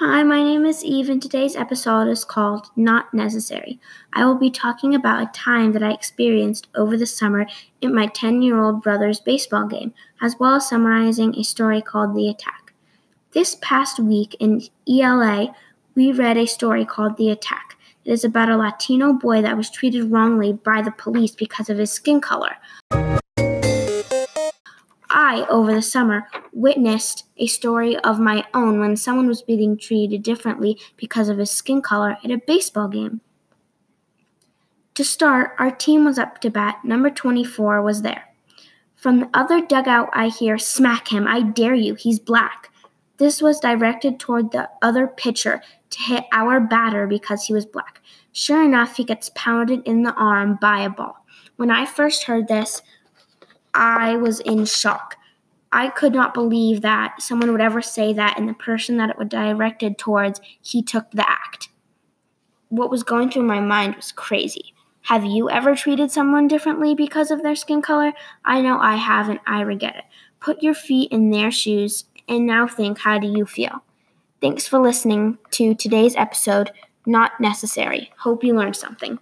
Hi, my name is Eve, and today's episode is called Not Necessary. I will be talking about a time that I experienced over the summer in my 10 year old brother's baseball game, as well as summarizing a story called The Attack. This past week in ELA, we read a story called The Attack. It is about a Latino boy that was treated wrongly by the police because of his skin color. I, over the summer, witnessed a story of my own when someone was being treated differently because of his skin color at a baseball game. To start, our team was up to bat. Number 24 was there. From the other dugout, I hear, Smack him, I dare you, he's black. This was directed toward the other pitcher to hit our batter because he was black. Sure enough, he gets pounded in the arm by a ball. When I first heard this, I was in shock. I could not believe that someone would ever say that, and the person that it was directed towards, he took the act. What was going through my mind was crazy. Have you ever treated someone differently because of their skin color? I know I have, and I regret it. Put your feet in their shoes and now think how do you feel? Thanks for listening to today's episode, Not Necessary. Hope you learned something.